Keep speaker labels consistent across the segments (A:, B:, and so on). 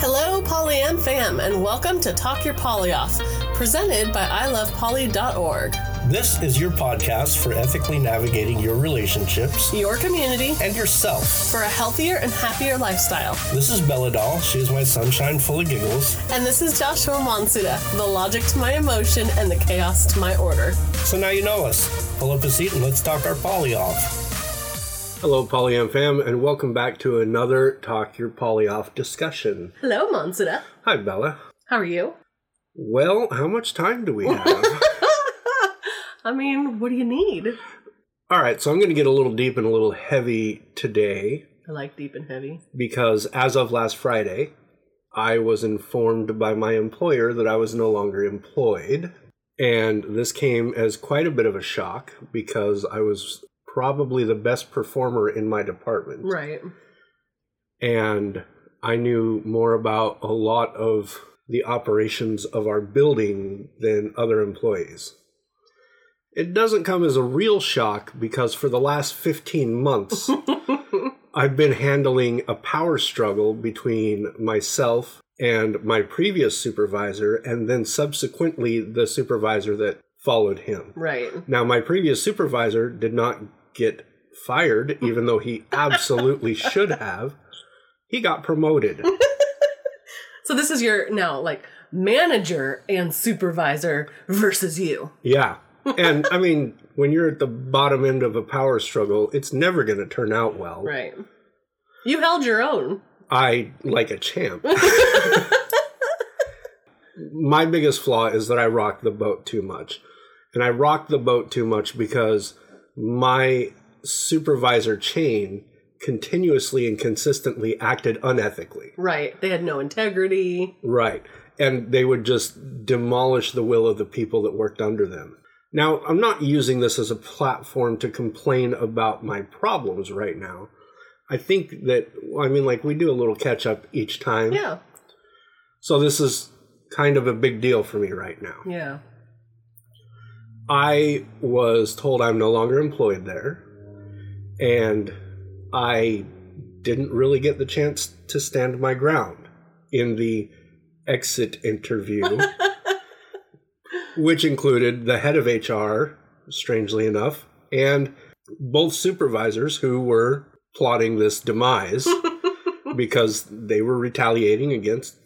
A: Hello, Polyam fam, and welcome to Talk Your Poly Off, presented by ilovepoly.org,
B: This is your podcast for ethically navigating your relationships
A: your community
B: and yourself.
A: for a healthier and happier lifestyle.
B: This is Bella Doll. She is my sunshine full of giggles.
A: And this is Joshua Monsuda, the logic to my emotion and the chaos to my order.
B: So now you know us. Pull up a seat and let's talk our poly off.
C: Hello, Polyam fam, and welcome back to another Talk Your Poly Off discussion.
A: Hello, Monsuda.
C: Hi, Bella.
A: How are you?
C: Well, how much time do we have?
A: I mean, what do you need?
C: All right, so I'm going to get a little deep and a little heavy today
A: I like deep and heavy.
C: because as of last Friday, I was informed by my employer that I was no longer employed. And this came as quite a bit of a shock because I was probably the best performer in my department.
A: Right.
C: and I knew more about a lot of the operations of our building than other employees. It doesn't come as a real shock because for the last 15 months, I've been handling a power struggle between myself and my previous supervisor, and then subsequently the supervisor that followed him.
A: Right.
C: Now, my previous supervisor did not get fired, even though he absolutely should have. He got promoted.
A: So this is your now like manager and supervisor versus you.
C: Yeah. And I mean, when you're at the bottom end of a power struggle, it's never going to turn out well.
A: Right. You held your own.
C: I like a champ. My biggest flaw is that I rock the boat too much. And I rock the boat too much because my supervisor chain continuously and consistently acted unethically.
A: Right. They had no integrity.
C: Right. And they would just demolish the will of the people that worked under them. Now, I'm not using this as a platform to complain about my problems right now. I think that, I mean, like, we do a little catch up each time.
A: Yeah.
C: So this is kind of a big deal for me right now.
A: Yeah.
C: I was told I'm no longer employed there, and I didn't really get the chance to stand my ground in the exit interview, which included the head of HR, strangely enough, and both supervisors who were plotting this demise because they were retaliating against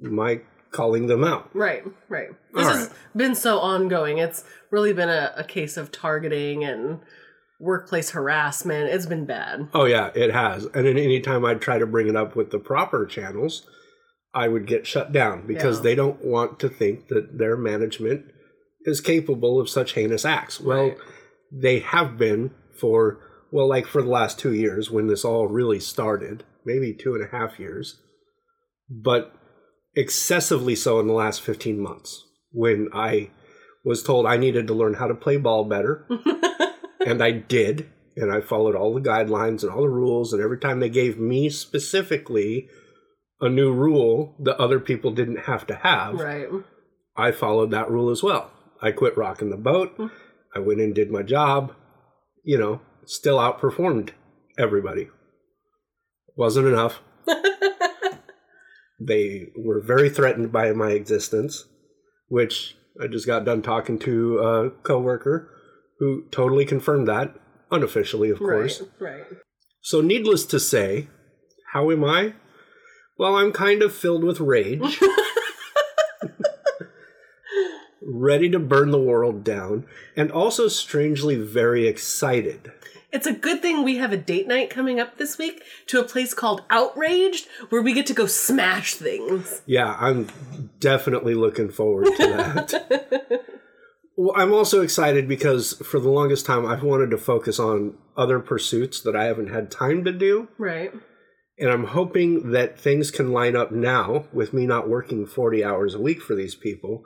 C: my calling them out.
A: Right. Right. This
C: All
A: has
C: right.
A: been so ongoing. It's really been a, a case of targeting and workplace harassment. It's been bad.
C: Oh yeah, it has. And then any time I'd try to bring it up with the proper channels, I would get shut down because
A: Yeah.
C: they don't want to think that their management is capable of such heinous acts. Well,
A: Right.
C: they have been for well, like for the last two years when this all really started, maybe two and a half years, but excessively so in the last fifteen months when I was told I needed to learn how to play ball better and I did, and I followed all the guidelines and all the rules. And every time they gave me specifically a new rule that other people didn't have to have,
A: Right.
C: I followed that rule as well. I quit rocking the boat. Mm. I went and did my job. You know, still outperformed everybody. Wasn't enough. they were very threatened by my existence, which I just got done talking to a coworker who totally confirmed that, unofficially, of course.
A: Right. Right.
C: So, needless to say, how am I? Well, I'm kind of filled with rage. Ready to burn the world down, and also strangely very excited.
A: It's a good thing we have a date night coming up this week to a place called Outraged where we get to go smash things.
C: Yeah, I'm definitely looking forward to that. well, I'm also excited because for the longest time I've wanted to focus on other pursuits that I haven't had time to do.
A: Right.
C: And I'm hoping that things can line up now with me not working 40 hours a week for these people,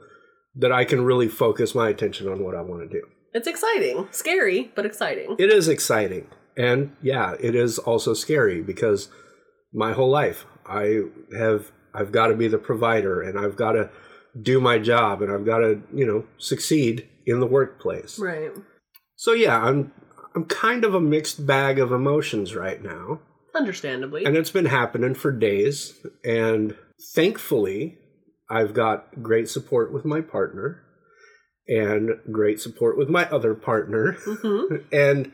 C: that I can really focus my attention on what I want to do.
A: It's exciting. Scary, but exciting.
C: It is exciting. And yeah, it is also scary because my whole life I have I've got to be the provider and I've got to do my job and I've got to, you know, succeed in the workplace.
A: Right.
C: So yeah, I'm I'm kind of a mixed bag of emotions right now.
A: Understandably.
C: And it's been happening for days. And thankfully, I've got great support with my partner and great support with my other partner.
A: hmm
C: And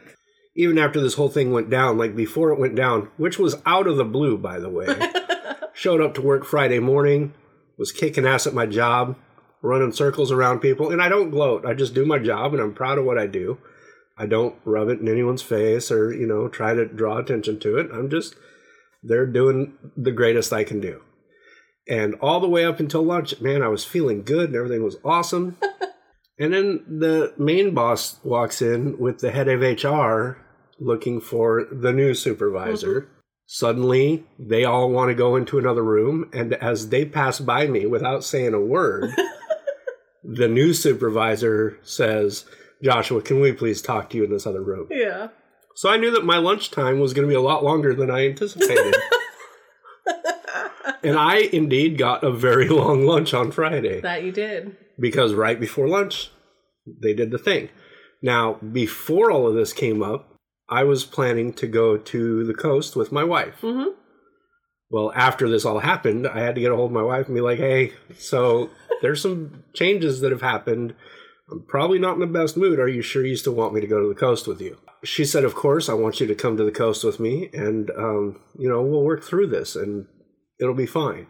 C: even after this whole thing went down, like before it went down, which was out of the blue, by the way, showed up to work Friday morning, was kicking ass at my job, running circles around people. And I don't gloat. I just do my job and I'm proud of what I do. I don't rub it in anyone's face or, you know, try to draw attention to it. I'm just they're doing the greatest I can do. And all the way up until lunch, man, I was feeling good and everything was awesome. and then the main boss walks in with the head of HR looking for the new supervisor. Mm-hmm. Suddenly, they all want to go into another room. And as they pass by me without saying a word, the new supervisor says, Joshua, can we please talk to you in this other room?
A: Yeah.
C: So I knew that my lunchtime was going to be a lot longer than I anticipated. and I indeed got a very long lunch on Friday
A: That you did.
C: because right before lunch, they did the thing. Now, before all of this came up, I was planning to go to the coast with my wife.
A: hmm
C: Well, after this all happened, I had to get a hold of my wife and be like, hey, so there's some changes that have happened. I'm probably not in the best mood. Are you sure you still want me to go to the coast with you? She said, of course, I want you to come to the coast with me and, um, you know, we'll work through this and it'll be fine.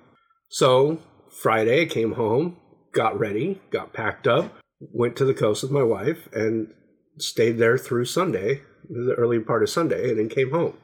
C: So Friday, I came home, got ready, got packed up, went to the coast with my wife and stayed there through Sunday, the early part of Sunday, and then came home.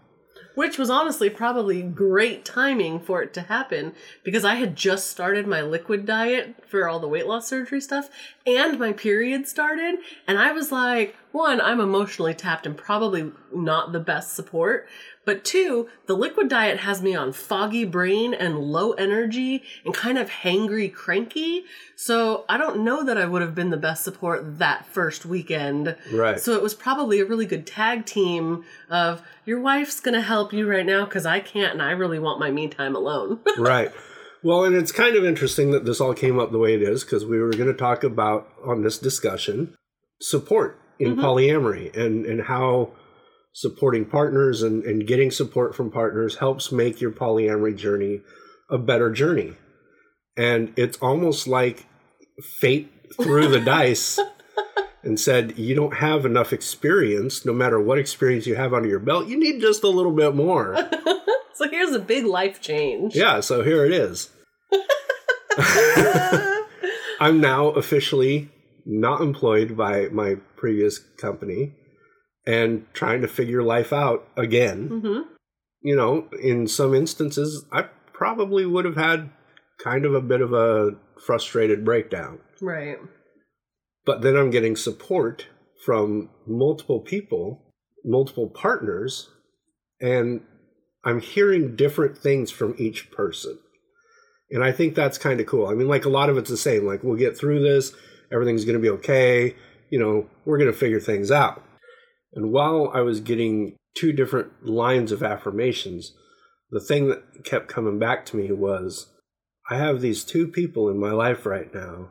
A: Which was honestly probably great timing for it to happen because I had just started my liquid diet for all the weight loss surgery stuff and my period started. And I was like, one, I'm emotionally tapped and probably not the best support. But two, the liquid diet has me on foggy brain and low energy and kind of hangry, cranky. So I don't know that I would have been the best support that first weekend.
C: Right.
A: So it was probably a really good tag team of your wife's going to help you right now because I can't and I really want my me time alone.
C: right. Well, and it's kind of interesting that this all came up the way it is because we were going to talk about on this discussion support in mm-hmm. polyamory and, and how supporting partners and, and getting support from partners helps make your polyamory journey a better journey. And it's almost like fate threw the dice and said, You don't have enough experience, no matter what experience you have under your belt, you need just a little bit more.
A: so here's a big life change.
C: Yeah, so here it is. I'm now officially not employed by my previous company and trying to figure life out again.
A: hmm
C: You know, in some instances, I probably would have had kind of a bit of a frustrated breakdown.
A: Right.
C: But then I'm getting support from multiple people, multiple partners, and I'm hearing different things from each person. And I think that's kind of cool. I mean, like a lot of it's the same. Like, we'll get through this, everything's going to be okay. You know, we're going to figure things out. And while I was getting two different lines of affirmations, the thing that kept coming back to me was I have these two people in my life right now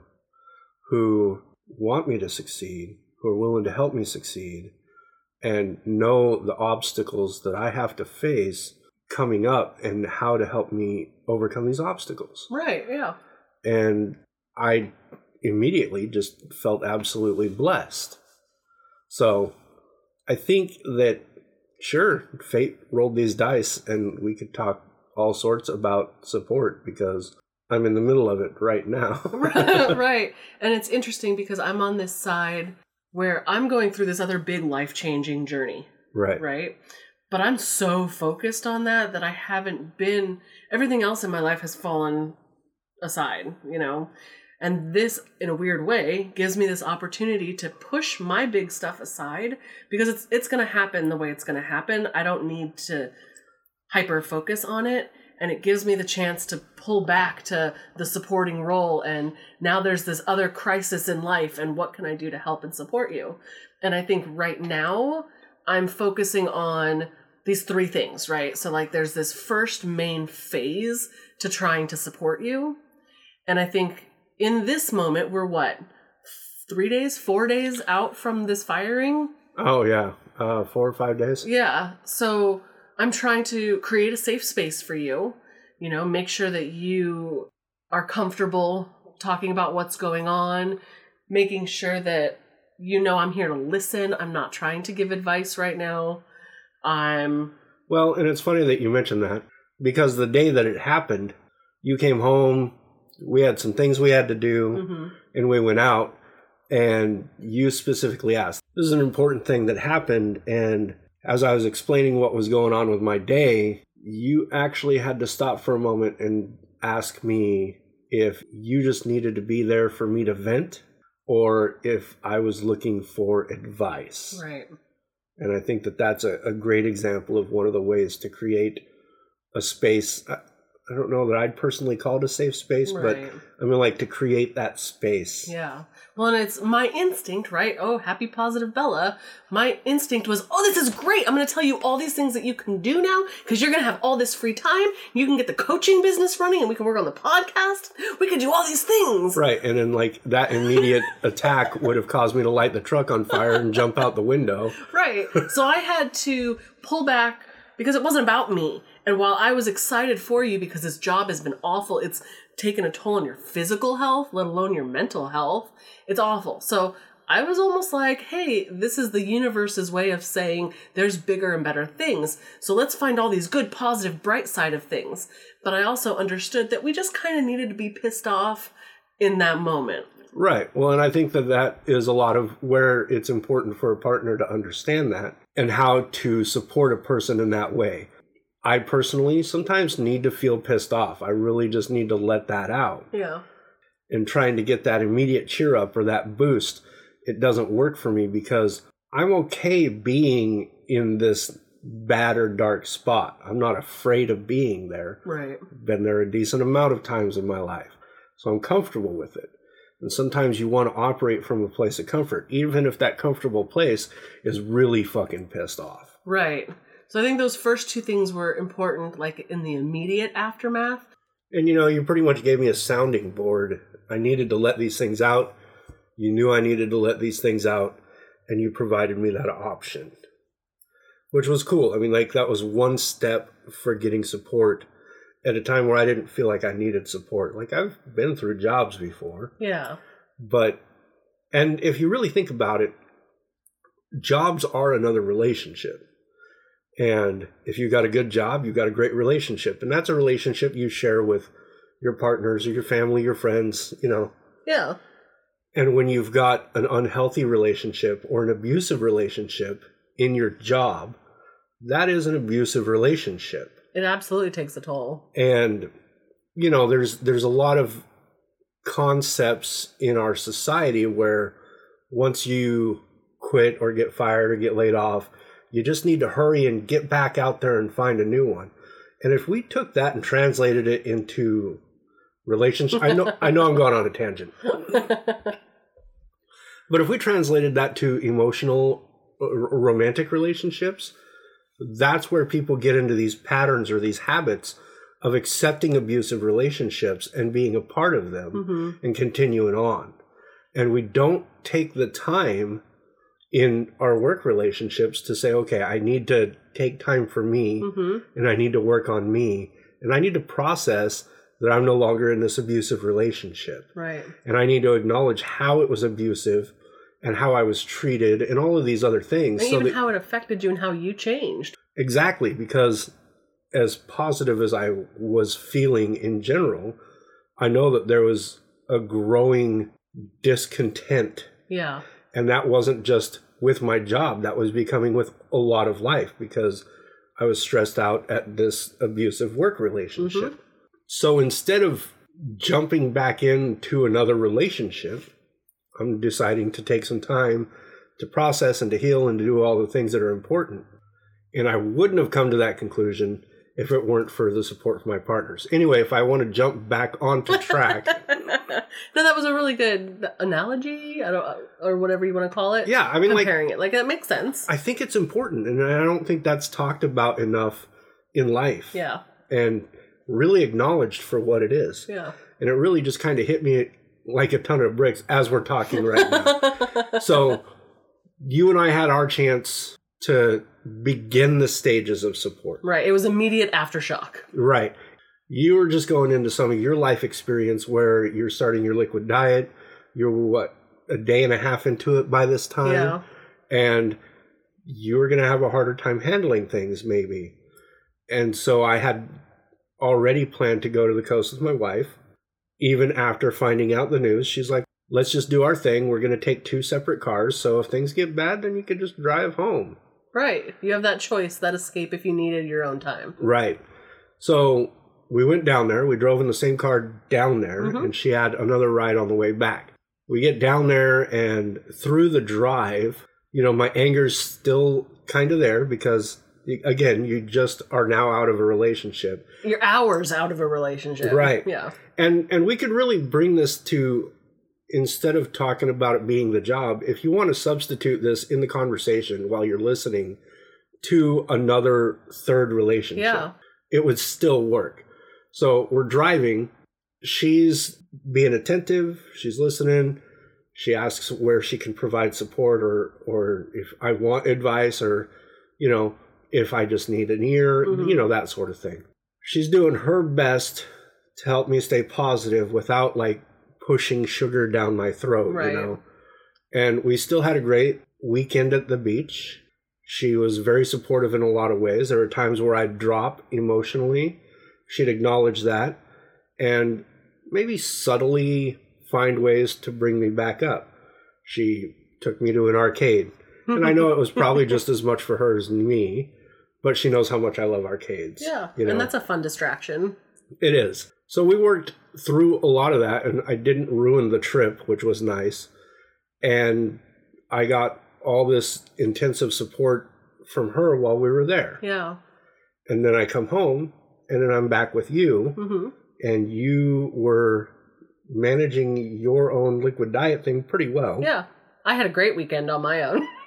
C: who want me to succeed, who are willing to help me succeed, and know the obstacles that I have to face coming up and how to help me overcome these obstacles.
A: Right. Yeah.
C: And I immediately just felt absolutely blessed. So I think that, sure, fate rolled these dice and we could talk all sorts about support because I'm in the middle of it right now.
A: right. And it's interesting because I'm on this side where I'm going through this other big life changing journey.
C: right.
A: right? But I'm so focused on that that I haven't been, everything else in my life has fallen aside, you know? And this, in a weird way, gives me this opportunity to push my big stuff aside because it's it's going to happen the way it's going to happen. I don't need to hyper focus on it, and it gives me the chance to pull back to the supporting role. And now there's this other crisis in life, and what can I do to help and support you? And I think right now I'm focusing on these three things, right? So, like, there's this first main phase to trying to support you. And I think in this moment, we're what? Three days, four days out from this firing?
C: Oh, yeah. Uh, four or five days.
A: Yeah. So I'm trying to create a safe space for you. You know, make sure that you are comfortable talking about what's going on, making sure that you know I'm here to listen. I'm not trying to give advice right now. I'm
C: Well, and it's funny that you mentioned that because the day that it happened, you came home, we had some things we had to do,
A: mhm.
C: and we went out, and you specifically asked, This is an important thing that happened. And as I was explaining what was going on with my day, you actually had to stop for a moment and ask me if you just needed to be there for me to vent or if I was looking for advice.
A: right.
C: And I think that that's a, a great example of one of the ways to create a space. I, don't know that I'd personally call it a safe space, but
A: Right.
C: I mean, like to create that space.
A: Yeah. Well, and it's my instinct, right? Oh, happy positive Bella. My instinct was, oh, this is great. I'm going to tell you all these things that you can do now because you're going to have all this free time. You can get the coaching business running and we can work on the podcast. We can do all these things.
C: Right. And then, like, that immediate attack would have caused me to light the truck on fire and jump out the window.
A: Right. so I had to pull back because it wasn't about me. And while I was excited for you because this job has been awful, it's taken a toll on your physical health, let alone your mental health. It's awful. So I was almost like, hey, this is the universe's way of saying there's bigger and better things. So let's find all these good, positive, bright side of things. But I also understood that we just kind of needed to be pissed off in that moment.
C: Right. Well, and I think that that is a lot of where it's important for a partner to understand that and how to support a person in that way. I personally sometimes need to feel pissed off. I really just need to let that out.
A: Yeah.
C: and trying to get that immediate cheer up or that boost, it doesn't work for me because I'm okay being in this bad or dark spot. I'm not afraid of being there.
A: Right.
C: Been there a decent amount of times in my life. So I'm comfortable with it. And sometimes you want to operate from a place of comfort, even if that comfortable place is really fucking pissed off.
A: Right. So I think those first two things were important, like in the immediate aftermath.
C: And you know, you pretty much gave me a sounding board. I needed to let these things out. You knew I needed to let these things out, and you provided me that option, which was cool. I mean, like, that was one step for getting support at a time where I didn't feel like I needed support. Like, I've been through jobs before,
A: Yeah.
C: but, and if you really think about it, jobs are another relationship. And if you got a good job, you got a great relationship. And that's a relationship you share with your partners or your family, your friends, you know.
A: Yeah.
C: And when you've got an unhealthy relationship or an abusive relationship in your job, that is an abusive relationship.
A: It absolutely takes a toll.
C: And you know, there's there's a lot of concepts in our society where once you quit or get fired or get laid off, you just need to hurry and get back out there and find a new one. And if we took that and translated it into relationship, I know I know I'm going on a tangent. But if we translated that to emotional or romantic relationships, that's where people get into these patterns or these habits of accepting abusive relationships and being a part of them
A: Mm-hmm.
C: and continuing on. And we don't take the time in our work relationships to say, okay, I need to take time for me
A: Mm-hmm.
C: and I need to work on me and I need to process that I'm no longer in this abusive relationship
A: Right.
C: and I need to acknowledge how it was abusive and how I was treated and all of these other things.
A: And
C: so
A: even
C: that,
A: how it affected you and how you changed.
C: exactly because as positive as I was feeling in general, I know that there was a growing discontent,
A: Yeah.
C: And that wasn't just with my job; that was becoming with a lot of life because I was stressed out at this abusive work relationship. Mm-hmm. So instead of jumping back into another relationship, I'm deciding to take some time to process and to heal and to do all the things that are important. And I wouldn't have come to that conclusion if it weren't for the support from my partners. Anyway, if I want to jump back onto track,
A: no, that was a really good analogy, I don't, or whatever you want to call it.
C: yeah, I mean, like,
A: comparing it, like that makes sense.
C: I think it's important, and I don't think that's talked about enough in life
A: yeah,
C: and really acknowledged for what it is.
A: yeah.
C: and it really just kind of hit me like a ton of bricks as we're talking right now. so you and I had our chance to begin the stages of support.
A: Right. It was immediate aftershock.
C: Right. You were just going into some of your life experience where you're starting your liquid diet. You're what, a day and a half into it by this time?
A: Yeah.
C: And you're going to have a harder time handling things, maybe. And so I had already planned to go to the coast with my wife. Even after finding out the news, she's like, let's just do our thing. We're going to take two separate cars. So if things get bad, then you can just drive home.
A: Right. You have that choice, that escape if you needed your own time.
C: Right. So we went down there. We drove in the same car down there,
A: Mhm.
C: and she had another ride on the way back. We get down there, and through the drive, you know, my anger's still kind of there because, again, you just are now out of a relationship.
A: You're hours out of a relationship.
C: Right.
A: Yeah.
C: And and we could really bring this to instead of talking about it being the job, if you want to substitute this in the conversation while you're listening to another third relationship,
A: Yeah.
C: it would still work. So we're driving, she's being attentive, she's listening. She asks where she can provide support or or if I want advice or you know, if I just need an ear,
A: Mhm.
C: you know, that sort of thing. She's doing her best to help me stay positive without like pushing sugar down my throat,
A: Right.
C: you know. And we still had a great weekend at the beach. She was very supportive in a lot of ways. There were times where I'd drop emotionally. She'd acknowledge that and maybe subtly find ways to bring me back up. She took me to an arcade. And I know it was probably just as much for her as me, but she knows how much I love arcades.
A: Yeah.
C: You know?
A: And that's a fun distraction.
C: It is. So we worked through a lot of that, and I didn't ruin the trip, which was nice. And I got all this intensive support from her while we were there.
A: Yeah.
C: And then I come home, and then I'm back with you,
A: hmm
C: and you were managing your own liquid diet thing pretty well.
A: Yeah. I had a great weekend on my own.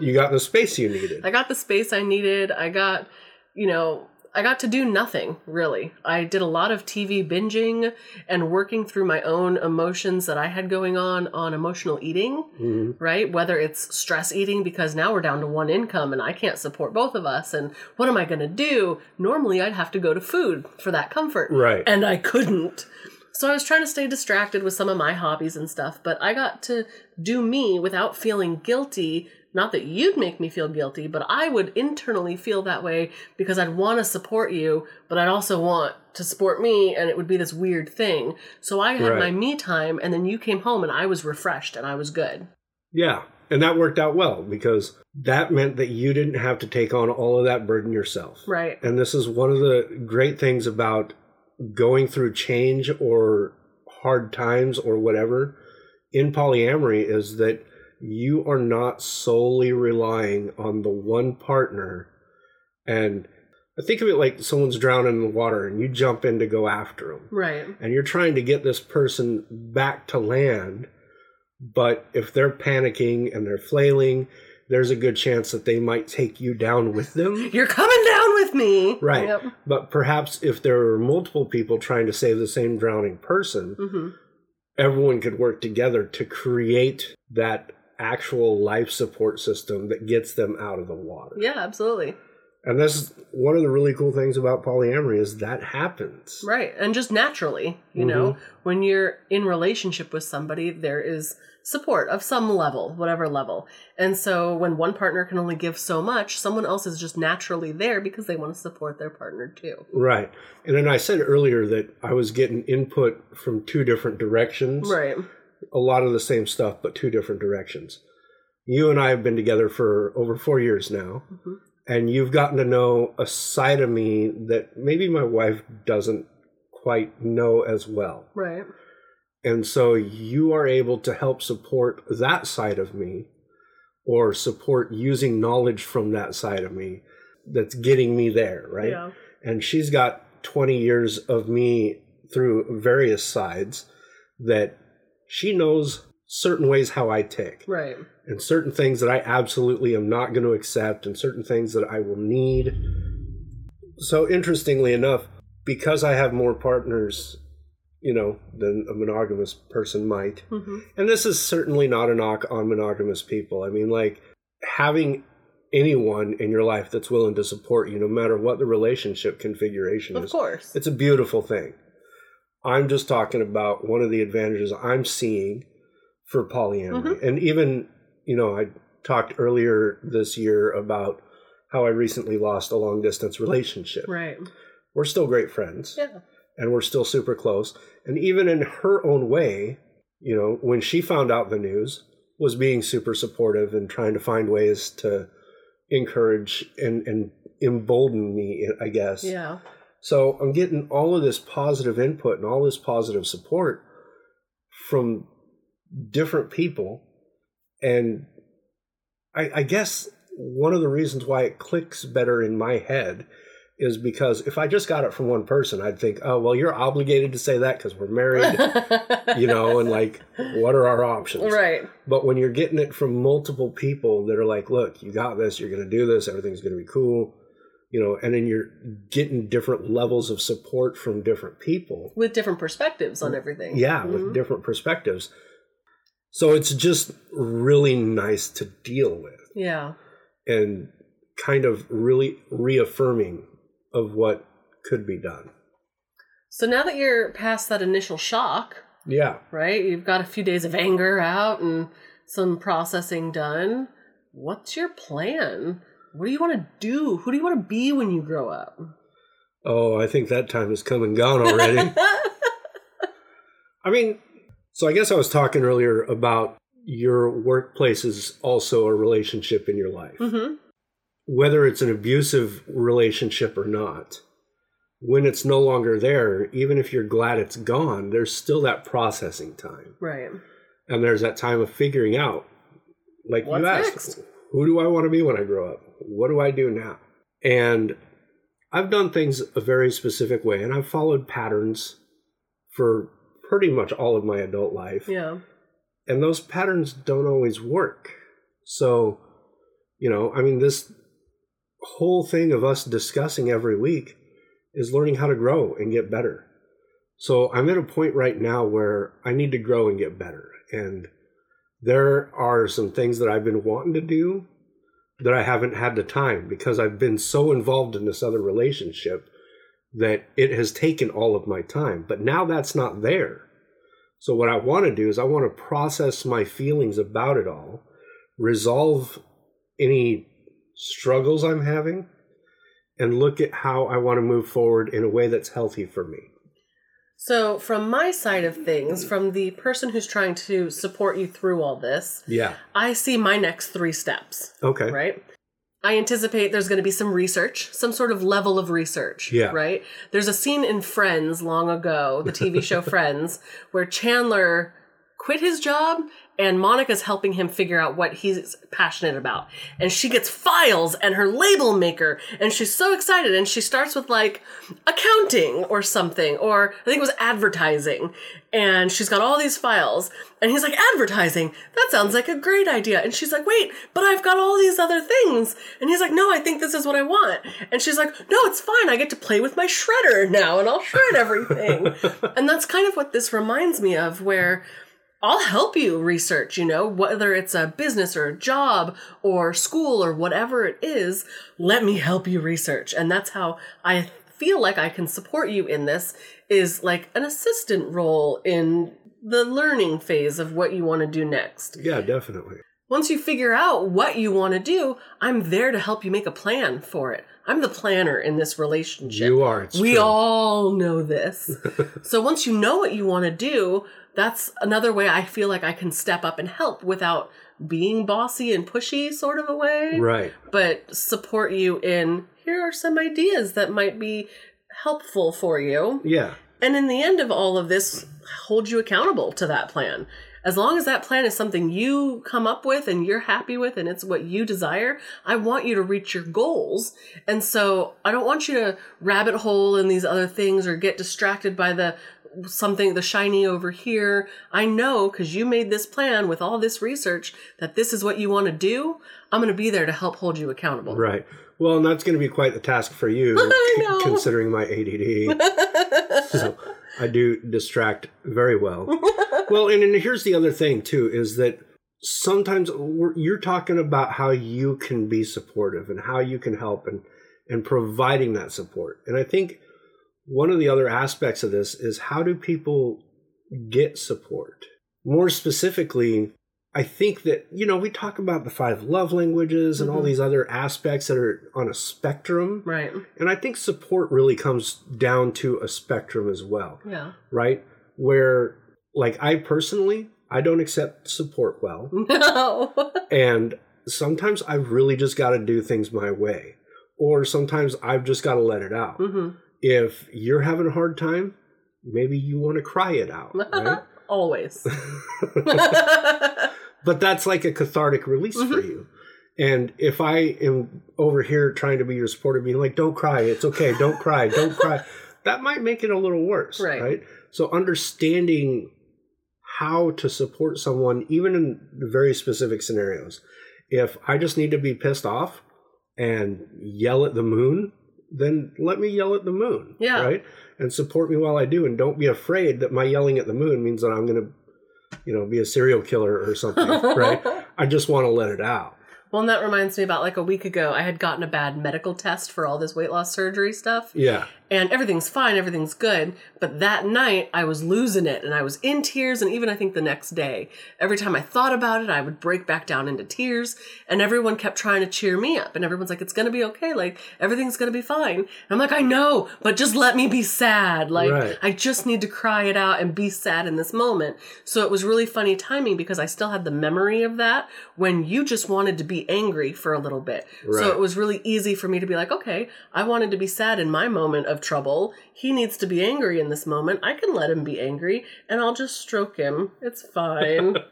C: You got the space you needed.
A: I got the space I needed. I got, you know, I got to do nothing really. I did a lot of TV binging and working through my own emotions that I had going on on emotional eating,
C: Mhm.
A: right? Whether it's stress eating because now we're down to one income and I can't support both of us. And what am I going to do? Normally I'd have to go to food for that comfort.
C: Right.
A: And I couldn't. So I was trying to stay distracted with some of my hobbies and stuff, but I got to do me without feeling guilty. Not that you'd make me feel guilty, but I would internally feel that way because I'd want to support you, but I'd also want to support me, and it would be this weird thing. So I had
C: Right.
A: my me time, and then you came home, and I was refreshed and I was good.
C: Yeah. And that worked out well because that meant that you didn't have to take on all of that burden yourself.
A: Right.
C: And this is one of the great things about going through change or hard times or whatever in polyamory is that you are not solely relying on the one partner. And I think of it like someone's drowning in the water and you jump in to go after them
A: Right.
C: and you're trying to get this person back to land but if they're panicking and they're flailing there's a good chance that they might take you down with them
A: You're coming down with me.
C: right
A: Yep.
C: but perhaps if there are multiple people trying to save the same drowning person
A: hmm
C: everyone could work together to create that actual life support system that gets them out of the water
A: Yeah, absolutely.
C: and that's one of the really cool things about polyamory is that happens
A: Right. And just naturally, you mm-hmm. know, when you're in relationship with somebody, there is support of some level, whatever level. And so when one partner can only give so much, someone else is just naturally there because they want to support their partner too.
C: Right. And then I said earlier that I was getting input from two different directions.
A: Right.
C: A lot of the same stuff, but two different directions. You and I have been together for over four years now.
A: Mhm.
C: And you've gotten to know a side of me that maybe my wife doesn't quite know as well.
A: Right.
C: And so you are able to help support that side of me or support using knowledge from that side of me that's getting me there, right?
A: Yeah.
C: and she's got 20 years of me through various sides that she knows certain ways how I tick
A: Right.
C: and certain things that I absolutely am not going to accept and certain things that I will need. So interestingly enough, because I have more partners, you know, than a monogamous person might,
A: hmm
C: and this is certainly not a knock on monogamous people. I mean, like having anyone in your life that's willing to support you, no matter what the relationship configuration
A: Of
C: is.
A: course.
C: It's a beautiful thing. I'm just talking about one of the advantages I'm seeing for polyamory. Mm-hmm. And even, you know, I talked earlier this year about how I recently lost a long distance relationship.
A: Right.
C: We're still great friends
A: Yeah.
C: and we're still super close. And even in her own way, you know, when she found out the news, was being super supportive and trying to find ways to encourage and, and embolden me, I guess.
A: Yeah.
C: So I'm getting all of this positive input and all this positive support from different people. And I, I guess one of the reasons why it clicks better in my head is because if I just got it from one person, I'd think, oh, well, you're obligated to say that because we're married, you know, and like, what are our options?
A: right.
C: But when you're getting it from multiple people that are like, look, you got this, you're going to do this, everything's going to be cool, you know, and then you're getting different levels of support from different people.
A: With different perspectives on mm, everything.
C: Yeah, with mm-hmm. different perspectives. So it's just really nice to deal with
A: Yeah.
C: and kind of really reaffirming of what could be done.
A: So now that you're past that initial shock,
C: Yeah.
A: right? You've got a few days of anger out and some processing done. What's your plan? What do you want to do? Who do you want to be when you grow up?
C: Oh, I think that time has come and gone already. I mean, so I guess I was talking earlier about your workplace is also a relationship in your life.
A: hmm
C: Whether it's an abusive relationship or not, when it's no longer there, even if you're glad it's gone, there's still that processing time.
A: Right.
C: And there's that time of figuring out, like
A: What's
C: you asked,
A: next?
C: Who do I want to be when I grow up? What do I do now? And I've done things a very specific way, and I've followed patterns for pretty much all of my adult life.
A: Yeah.
C: And those patterns don't always work. So, you know, I mean, this whole thing of us discussing every week is learning how to grow and get better. So I'm at a point right now where I need to grow and get better. And there are some things that I've been wanting to do that I haven't had the time because I've been so involved in this other relationship that it has taken all of my time. But now that's not there. So what I want to do is I want to process my feelings about it all, resolve any struggles I'm having, and look at how I want to move forward in a way that's healthy for me.
A: So, from my side of things, from the person who's trying to support you through all this,
C: Yeah.
A: I see my next three steps,
C: Okay.
A: right? I anticipate there's going to be some research, some sort of level of research,
C: Yeah.
A: right? There's a scene in Friends long ago, the TV show Friends, where Chandler quit his job and Monica's helping him figure out what he's passionate about. And she gets files and her label maker and she's so excited and she starts with like accounting or something or I think it was advertising. And she's got all these files and he's like advertising? That sounds like a great idea. And she's like wait but I've got all these other things. And he's like no I think this is what I want. And she's like no it's fine. I get to play with my shredder now and I'll shred everything. And that's kind of what this reminds me of where I'll help you research, you know, whether it's a business or a job or school or whatever it is, let me help you research. And that's how I feel like I can support you in this is like an assistant role in the learning phase of what you want to do next.
C: Yeah, definitely.
A: Once you figure out what you want to do, I'm there to help you make a plan for it. I'm the planner in this relationship.
C: You are.
A: We
C: true.
A: all know this. so once you know what you want to do, that's another way I feel like I can step up and help without being bossy and pushy sort of a way,
C: Right.
A: but support you in here are some ideas that might be helpful for you.
C: Yeah.
A: And in the end of all of this, hold you accountable to that plan. As long as that plan is something you come up with and you're happy with and it's what you desire, I want you to reach your goals. And so I don't want you to rabbit hole in these other things or get distracted by the something the shiny over here. I know cuz you made this plan with all this research that this is what you want to do. I'm going to be there to help hold you accountable.
C: Right. Well, and that's going to be quite the task for you, c- considering my ADD. so I do distract very well. well, and, and here's the other thing too: is that sometimes we're, you're talking about how you can be supportive and how you can help and and providing that support. And I think one of the other aspects of this is how do people get support? More specifically, I think that, you know, we talk about the five love languages and all
A: Mhm.
C: these other aspects that are on a spectrum.
A: Right.
C: And I think support really comes down to a spectrum as well,
A: Yeah.
C: right? Where, like, I personally, I don't accept support well.
A: No.
C: And sometimes I've really just got to do things my way. Or sometimes I've just got to let it out.
A: hmm
C: If you're having a hard time, maybe you want to cry it out, right?
A: Always.
C: but that's like a cathartic release for
A: Mhm.
C: you. And if I am over here trying to be your supporter, being like, don't cry, it's okay, don't cry, don't cry, that might make it a little worse,
A: Right.
C: right? So understanding how to support someone, even in very specific scenarios. If I just need to be pissed off and yell at the moon, then let me yell at the moon,
A: Yeah.
C: right? And support me while I do, and don't be afraid that my yelling at the moon means that I'm going to, you know, be a serial killer or something, right? I just want to let it out.
A: Well, and that reminds me about like a week ago, I had gotten a bad medical test for all this weight loss surgery stuff.
C: Yeah.
A: And everything's fine, everything's good. But that night, I was losing it, and I was in tears. And even I think the next day, every time I thought about it, I would break back down into tears. And everyone kept trying to cheer me up, and everyone's like, "It's gonna be okay. Like everything's gonna be fine." And I'm like, "I know, but just let me be sad. Like
C: Right.
A: I just need to cry it out and be sad in this moment." So it was really funny timing because I still had the memory of that when you just wanted to be angry for a little bit. So it was really easy for me to be like, okay, I wanted to be sad in my moment of trouble. He needs to be angry in this moment. I can let him be angry and I'll just stroke him. It's fine.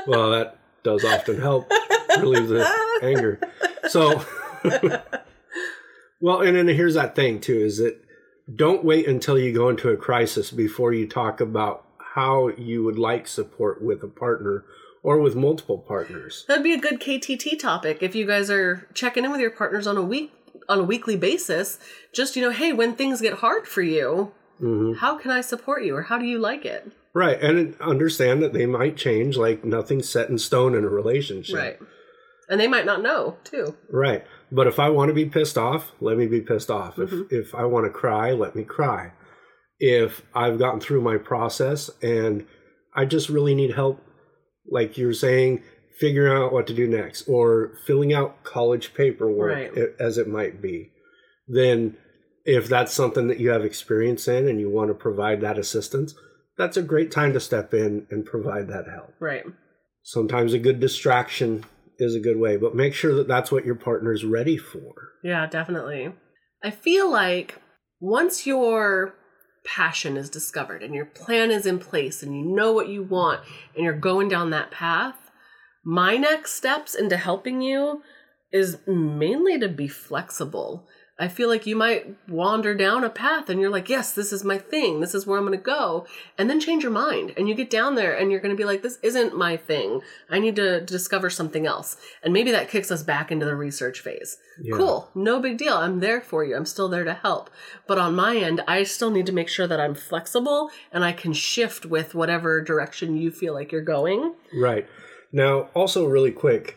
C: Well, that does often help relieve the anger. So, well, and then here's that thing too: is that don't wait until you go into a crisis before you talk about how you would like support with a partner or with multiple partners.
A: That'd be a good KTT topic if you guys are checking in with your partners on a week on a weekly basis. Just, you know, hey, when things get hard for you,
C: hmm
A: how can I support you or how do you like it?
C: Right, and understand that they might change. Like nothing's set in stone in a relationship.
A: Right. And they might not know, too.
C: Right. But if I want to be pissed off, let me be pissed off.
A: Mhm.
C: If if I want to cry, let me cry. If I've gotten through my process and I just really need help, like you're saying, figuring out what to do next or filling out college paperwork
A: Right.
C: as it might be, then if that's something that you have experience in and you want to provide that assistance, that's a great time to step in and provide that help
A: Right.
C: sometimes a good distraction is a good way but make sure that that's what your partner's ready for
A: Yeah, definitely. I feel like once your passion is discovered and your plan is in place and you know what you want and you're going down that path, my next steps into helping you is mainly to be flexible. I feel like you might wander down a path and you're like, yes, this is my thing. This is where I'm going to go. And then change your mind. And you get down there and you're going to be like, this isn't my thing. I need to discover something else. And maybe that kicks us back into the research phase.
C: Yeah.
A: Cool. No big deal. I'm there for you. I'm still there to help. But on my end, I still need to make sure that I'm flexible and I can shift with whatever direction you feel like you're going.
C: right now also really quick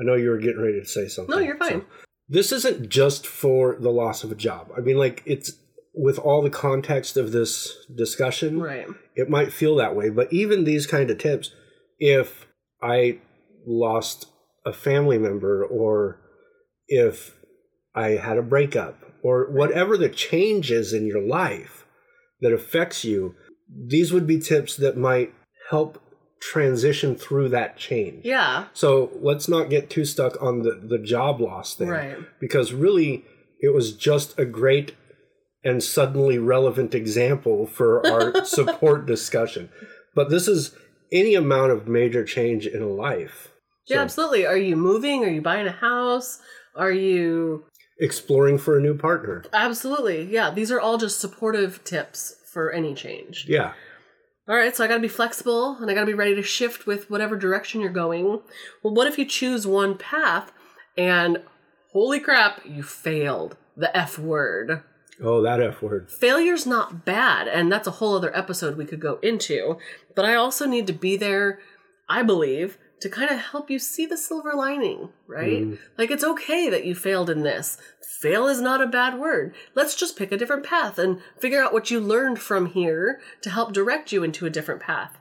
C: i know you were getting ready to say something
A: No, you're fine.
C: So, this isn't just for the loss of a job i mean like it's with all the context of this discussion
A: Right.
C: it might feel that way but even these kind of tips if i lost a family member or if i had a breakup or whatever the changes in your life that affects you these would be tips that might help transition through that change
A: Yeah.
C: so let's not get too stuck on the, the job loss thing
A: Right.
C: because really it was just a great and suddenly relevant example for our support discussion. But this is any amount of major change in a life.
A: Yeah,
C: So,
A: absolutely. Are you moving? Are you buying a house? Are you
C: exploring for a new partner.
A: absolutely? Yeah, these are all just supportive tips for any change.
C: Yeah.
A: All right, so I got to be flexible and I got to be ready to shift with whatever direction you're going. Well, what if you choose one path and holy crap, you failed? The F word.
C: Oh, that F word.
A: Failure's not bad, and that's a whole other episode we could go into. But I also need to be there I believe, to kind of help you see the silver lining, right? Mm. Like it's okay that you failed in this. Fail is not a bad word. Let's just pick a different path and figure out what you learned from here to help direct you into a different path.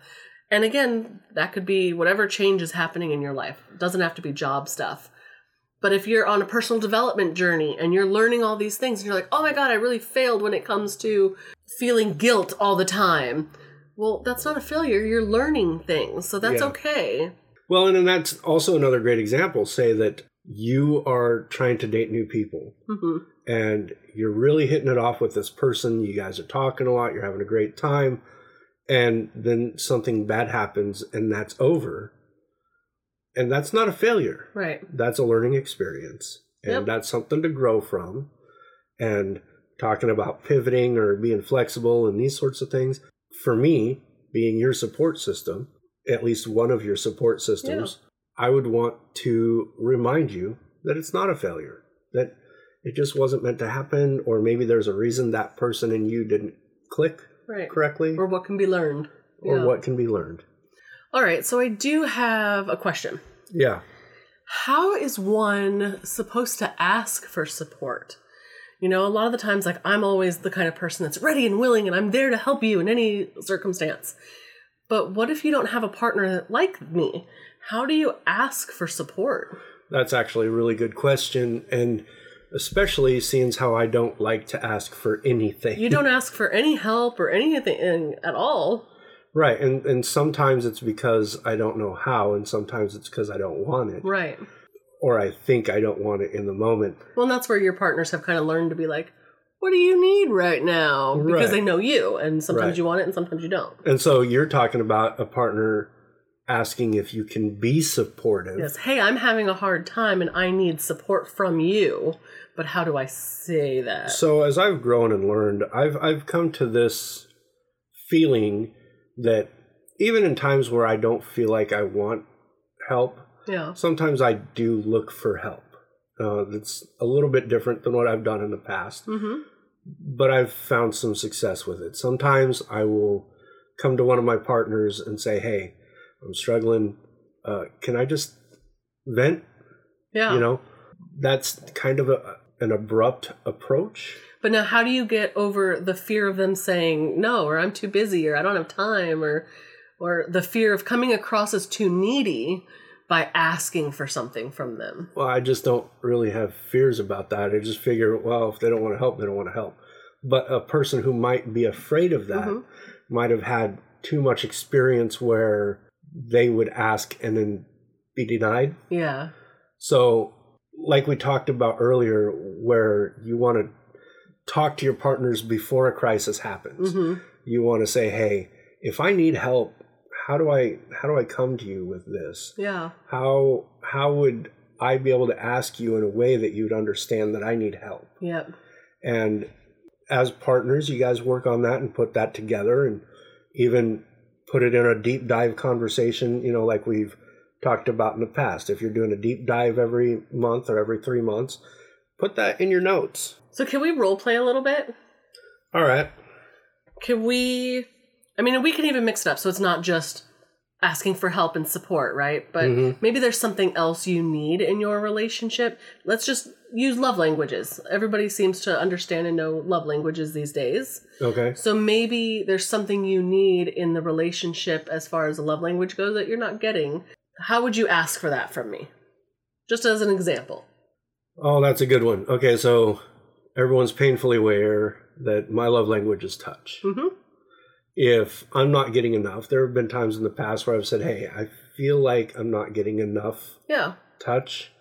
A: And again, that could be whatever change is happening in your life. It doesn't have to be job stuff. But if you're on a personal development journey and you're learning all these things and you're like, oh my God, I really failed when it comes to feeling guilt all the time. Well, that's not a failure. You're learning things. So that's
C: Yeah.
A: okay.
C: Well, and then that's also another great example. Say that you are trying to date new people
A: hmm
C: and you're really hitting it off with this person. You guys are talking a lot, you're having a great time, and then something bad happens and that's over. And that's not a failure.
A: Right.
C: That's a learning experience. And
A: Yep.
C: that's something to grow from. And talking about pivoting or being flexible and these sorts of things, for me, being your support system, at least one of your support systems, I would want to remind you that it's not a failure, that it just wasn't meant to happen, or maybe there's a reason that person and you didn't click
A: Right.
C: correctly,
A: Or what can be learned.
C: or
A: Yeah.
C: what can be learned.
A: All right. So I do have a question.
C: Yeah.
A: How is one supposed to ask for support? You know, a lot of the times, like, I'm always the kind of person that's ready and willing and I'm there to help you in any circumstance. But what if you don't have a partner like me? How do you ask for support?
C: That's actually a really good question, and especially seeing as how I don't like to ask for anything.
A: You don't ask for any help or anything at all.
C: right, and and sometimes it's because I don't know how, and sometimes it's because I don't want it,
A: Right.
C: or I think I don't want it in the moment.
A: Well, and that's where your partners have kind of learned to be like, what do you need right now? Because
C: Right.
A: they know you, and sometimes
C: Right.
A: you want it and sometimes you don't.
C: And so you're talking about a partner asking if you can be supportive.
A: Yes. Hey, I'm having a hard time and I need support from you. But how do I say that?
C: So as I've grown and learned, I've I've come to this feeling that even in times where I don't feel like I want help,
A: yeah.
C: sometimes I do look for help. Uh, that's a little bit different than what I've done in the past,
A: Mm-hmm.
C: But I've found some success with it. Sometimes I will come to one of my partners and say, "Hey, I'm struggling. Uh, can I just vent?"
A: Yeah.
C: You know, that's kind of a, an abrupt approach.
A: But now, how do you get over the fear of them saying no, or I'm too busy, or I don't have time, or or the fear of coming across as too needy by asking for something from them?
C: Well, I just don't really have fears about that. I just figure, well, if they don't want to help, they don't want to help. But a person who might be afraid of that
A: Mhm.
C: might have had too much experience where they would ask and then be denied.
A: Yeah.
C: So, like we talked about earlier, where you want to talk to your partners before a crisis happens.
A: hmm
C: You want to say, "Hey, if I need help, how do I how do I come to you with this?"
A: Yeah.
C: how how would I be able to ask you in a way that you'd understand that I need help?
A: Yep.
C: And as partners, you guys work on that and put that together and even put it in a deep dive conversation, you know, like we've talked about in the past. If you're doing a deep dive every month or every 3 months, put that in your notes.
A: So can we role play a little bit?
C: All right.
A: Can we? I mean, we can even mix it up so it's not just asking for help and support, right? But
C: Mhm.
A: maybe there's something else you need in your relationship. Let's just use love languages. Everybody seems to understand and know love languages these days.
C: Okay.
A: So maybe there's something you need in the relationship as far as the love language goes that you're not getting. How would you ask for that from me? Just as an example.
C: Oh, that's a good one. Okay, so everyone's painfully aware that my love language is touch.
A: hmm
C: if I'm not getting enough, there have been times in the past where I've said, Hey, I feel like I'm not getting enough
A: Yeah.
C: touch.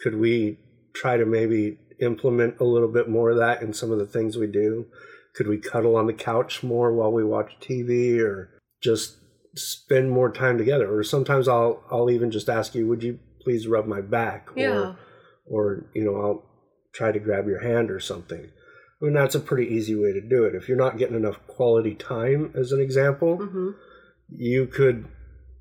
C: Could we try to maybe implement a little bit more of that in some of the things we do? Could we cuddle on the couch more while we watch TV or just spend more time together? Or sometimes I'll I'll even just ask you, would you please rub my back?
A: Yeah.
C: Or or you know, I'll try to grab your hand or something. Mean, that's a pretty easy way to do it. If you're not getting enough quality time, as an example,
A: hmm
C: you could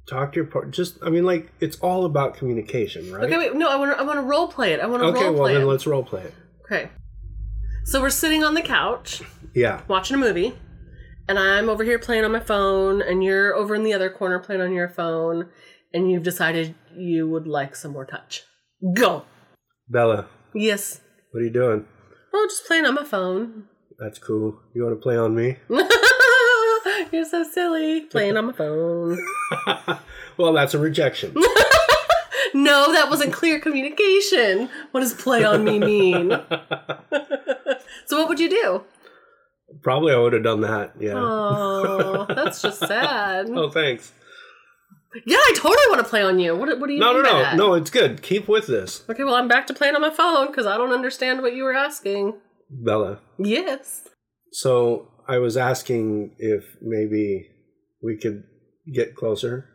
C: talk to your partner. Just, I mean, like it's all about communication, right?
A: Okay, wait. No, I want to. I want to role play it. I want to
C: Okay, well then
A: it.
C: let's role play it.
A: Okay. So we're sitting on the couch
C: Yeah.
A: watching a movie, and I'm over here playing on my phone, and you're over in the other corner playing on your phone, and you've decided you would like some more touch. Go.
C: Bella,
A: Yes.
C: what are you doing?
A: Oh, just playing on my phone.
C: That's cool. You want to play on me?
A: you're so silly. Playing on my phone.
C: well, that's a rejection.
A: No, that wasn't clear communication. What does play on me mean? so what would you do?
C: Probably I would have done that. Yeah.
A: Oh, that's just sad.
C: Oh, thanks.
A: Yeah, I totally want to play on you. What, what do you
C: No, no,
A: mean by
C: no,
A: that?
C: no. It's good. Keep with this,
A: Okay, well, I'm back to playing on my phone because I don't understand what you were asking.
C: Bella.
A: Yes.
C: So I was asking if maybe we could get closer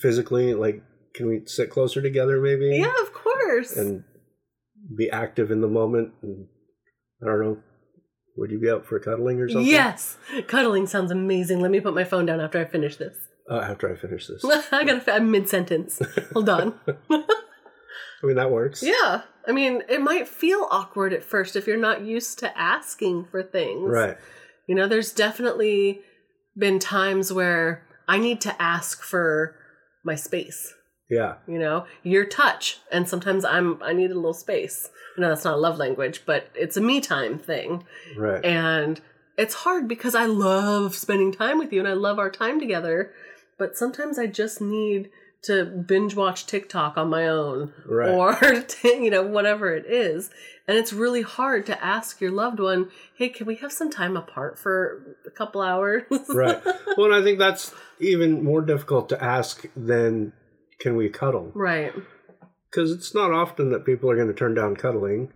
C: physically. Like, can we sit closer together, maybe?
A: Yeah, of course.
C: And be active in the moment. And I don't know. Would you be up for cuddling or something?
A: Yes. Cuddling sounds amazing. Let me put my phone down after I finish this.
C: Uh, after I finish this.
A: I gotta, I'm mid sentence. Hold on.
C: I mean, that works.
A: Yeah. I mean, it might feel awkward at first if you're not used to asking for things.
C: Right.
A: You know, there's definitely been times where I need to ask for my space.
C: Yeah.
A: You know, your touch, and sometimes I'm I need a little space. I know that's not a love language, but it's a me time thing,
C: Right.
A: and it's hard because I love spending time with you and I love our time together. But sometimes I just need to binge watch TikTok on my own,
C: Right.
A: or you know whatever it is, and it's really hard to ask your loved one, "Hey, can we have some time apart for a couple hours?"
C: right. Well, and I think that's even more difficult to ask than can we cuddle?
A: right.
C: Because it's not often that people are going to turn down cuddling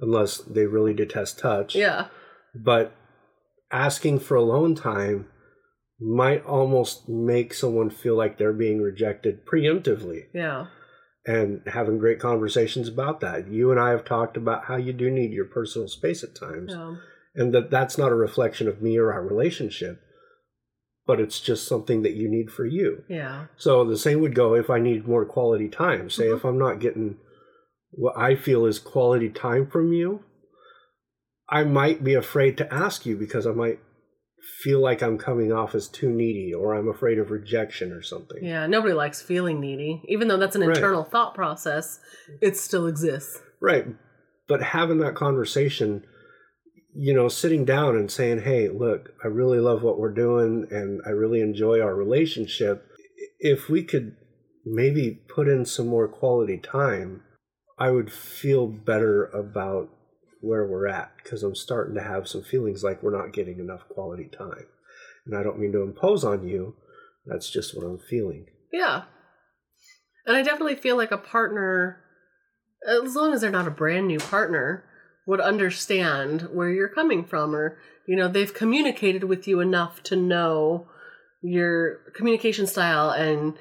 C: unless they really detest touch.
A: Yeah.
C: But asking for alone time might almost make someone feel like they're being rejected preemptively
A: Yeah.
C: and having great conversations about that. You and I have talked about how you do need your personal space at times
A: Yeah.
C: and that that's not a reflection of me or our relationship, but it's just something that you need for you.
A: Yeah.
C: So the same would go if I need more quality time. Say mm-hmm. if I'm not getting what I feel is quality time from you, I might be afraid to ask you because I might feel like I'm coming off as too needy or I'm afraid of rejection or something.
A: Yeah, nobody likes feeling needy. Even though that's an
C: Right.
A: internal thought process, it still exists.
C: Right. But having that conversation, you know, sitting down and saying, hey, look, I really love what we're doing and I really enjoy our relationship. If we could maybe put in some more quality time, I would feel better about where we're at because I'm starting to have some feelings like we're not getting enough quality time. And I don't mean to impose on you, that's just what I'm feeling.
A: Yeah. And I definitely feel like a partner, as long as they're not a brand new partner, would understand where you're coming from or, you know, they've communicated with you enough to know your communication style and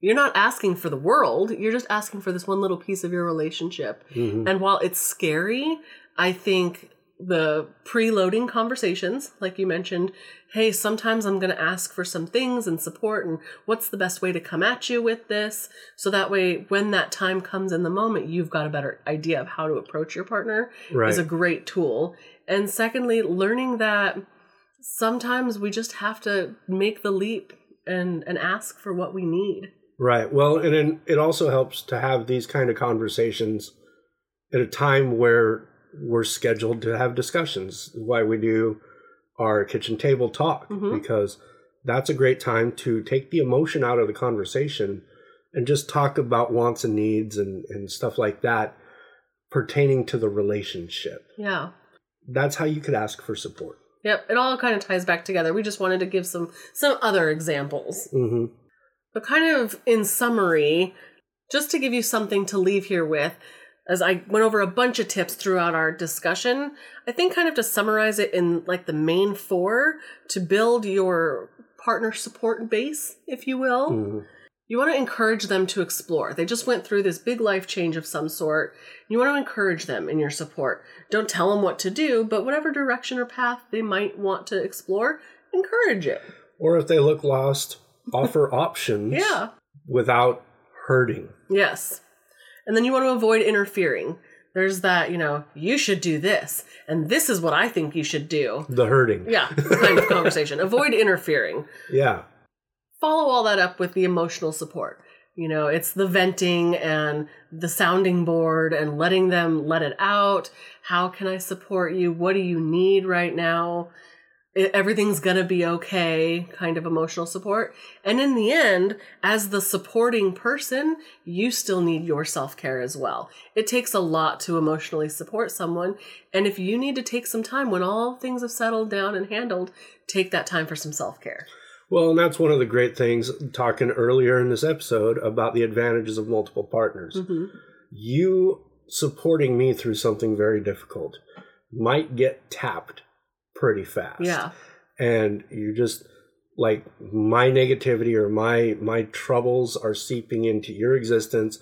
A: you're not asking for the world, you're just asking for this one little piece of your relationship.
C: Mhm.
A: And while it's scary, I think the preloading conversations, like you mentioned, hey, sometimes I'm going to ask for some things and support, and what's the best way to come at you with this? So that way, when that time comes in the moment, you've got a better idea of how to approach your partner
C: Right.
A: is a great tool. And secondly, learning that sometimes we just have to make the leap and, and ask for what we need.
C: Right. Well, and it also helps to have these kind of conversations at a time where we're scheduled to have discussions. Why we do our kitchen table talk
A: Mhm.
C: because that's a great time to take the emotion out of the conversation and just talk about wants and needs and, and stuff like that pertaining to the relationship.
A: Yeah.
C: That's how you could ask for support.
A: Yep, it all kind of ties back together. We just wanted to give some some other examples.
C: hmm
A: But kind of in summary, just to give you something to leave here with, as I went over a bunch of tips throughout our discussion, I think kind of to summarize it in like the main four to build your partner support base, if you will.
C: hmm
A: You want to encourage them to explore. They just went through this big life change of some sort. You want to encourage them in your support. Don't tell them what to do, but whatever direction or path they might want to explore, encourage it.
C: Or if they look lost, offer options
A: Yeah.
C: without hurting.
A: Yes. And then you want to avoid interfering. There's that, you know, you should do this, and this is what I think you should do.
C: The hurting.
A: Yeah, kind of conversation. Avoid interfering.
C: Yeah.
A: Follow all that up with the emotional support. You know, it's the venting and the sounding board and letting them let it out. How can I support you? What do you need right now? Everything's gonna be okay, kind of emotional support. And in the end, as the supporting person, you still need your self care as well. It takes a lot to emotionally support someone. And if you need to take some time when all things have settled down and handled, take that time for some self care.
C: Well, and that's one of the great things talking earlier in this episode about the advantages of multiple partners.
A: Mm-hmm.
C: You supporting me through something very difficult might get tapped pretty fast.
A: Yeah.
C: And you just like my negativity or my my troubles are seeping into your existence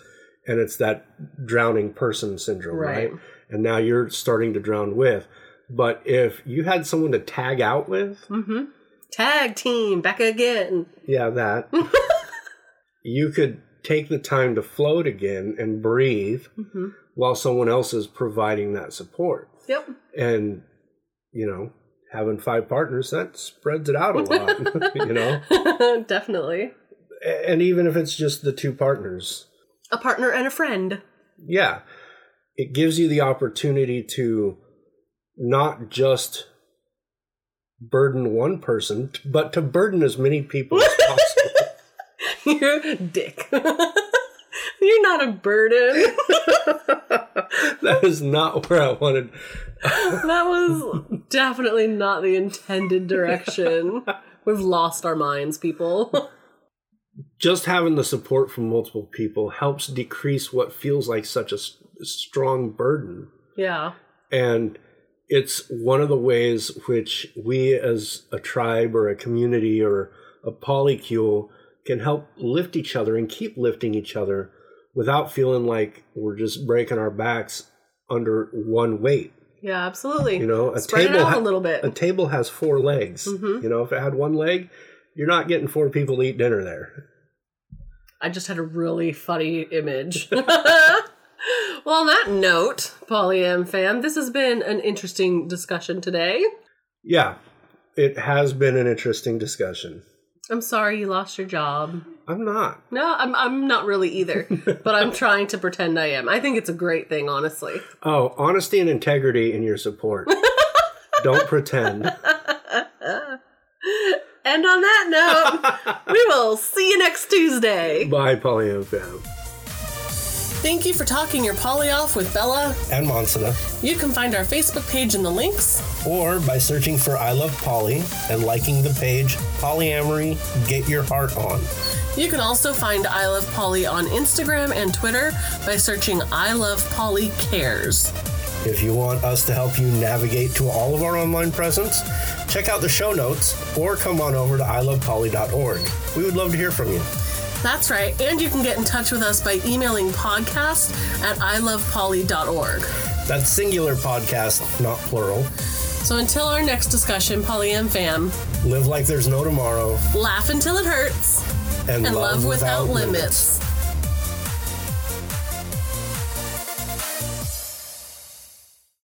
C: and it's that drowning person syndrome,
A: Right.
C: right? And now you're starting to drown with. But if you had someone to tag out with,
A: Mm-hmm. Tag team, back again.
C: yeah, that. you could take the time to float again and breathe
A: Mm-hmm.
C: while someone else is providing that support.
A: Yep.
C: And, you know, having five partners, that spreads it out a lot, you know?
A: Definitely.
C: And even if it's just the two partners,
A: A partner and a friend.
C: yeah, it gives you the opportunity to not just burden one person, but to burden as many people as possible.
A: You're a dick. You're not a burden.
C: that is not where I wanted.
A: that was definitely not the intended direction. We've lost our minds, people.
C: Just having the support from multiple people helps decrease what feels like such a strong burden.
A: yeah.
C: And it's one of the ways which we as a tribe or a community or a polycule can help lift each other and keep lifting each other without feeling like we're just breaking our backs under one weight.
A: Yeah, absolutely.
C: You know, a
A: Spread
C: table
A: it out
C: ha-
A: a little bit.
C: A table has four legs.
A: Mhm.
C: You know, if it had one leg, you're not getting four people to eat dinner there.
A: I just had a really funny image. well, on that note, Polyam fam, this has been an interesting discussion today.
C: Yeah, it has been an interesting discussion.
A: I'm sorry you lost your job.
C: I'm not.
A: No, I'm I'm not really either, but I'm trying to pretend I am. I think it's a great thing, honestly.
C: Oh, honesty and integrity in your support. Don't pretend.
A: And on that note, we will see you next Tuesday.
C: Bye, Polyam fam.
A: Thank you for talking your poly off with Bella.
B: And Monsina.
A: You can find our Facebook page in the links.
B: Or by searching for I Love Poly and liking the page Polyamory Get Your Heart On.
A: You can also find I Love Poly on Instagram and Twitter by searching I Love Poly Cares.
B: If you want us to help you navigate to all of our online presence, check out the show notes or come on over to ilovepoly.org. We would love to hear from you.
A: That's right, and you can get in touch with us by emailing podcast at ilovepoly.org.
B: That's singular podcast, not plural.
A: So until our next discussion, Polyam fam,
B: Live like there's no tomorrow
A: laugh until it hurts
B: and,
A: and love without limits.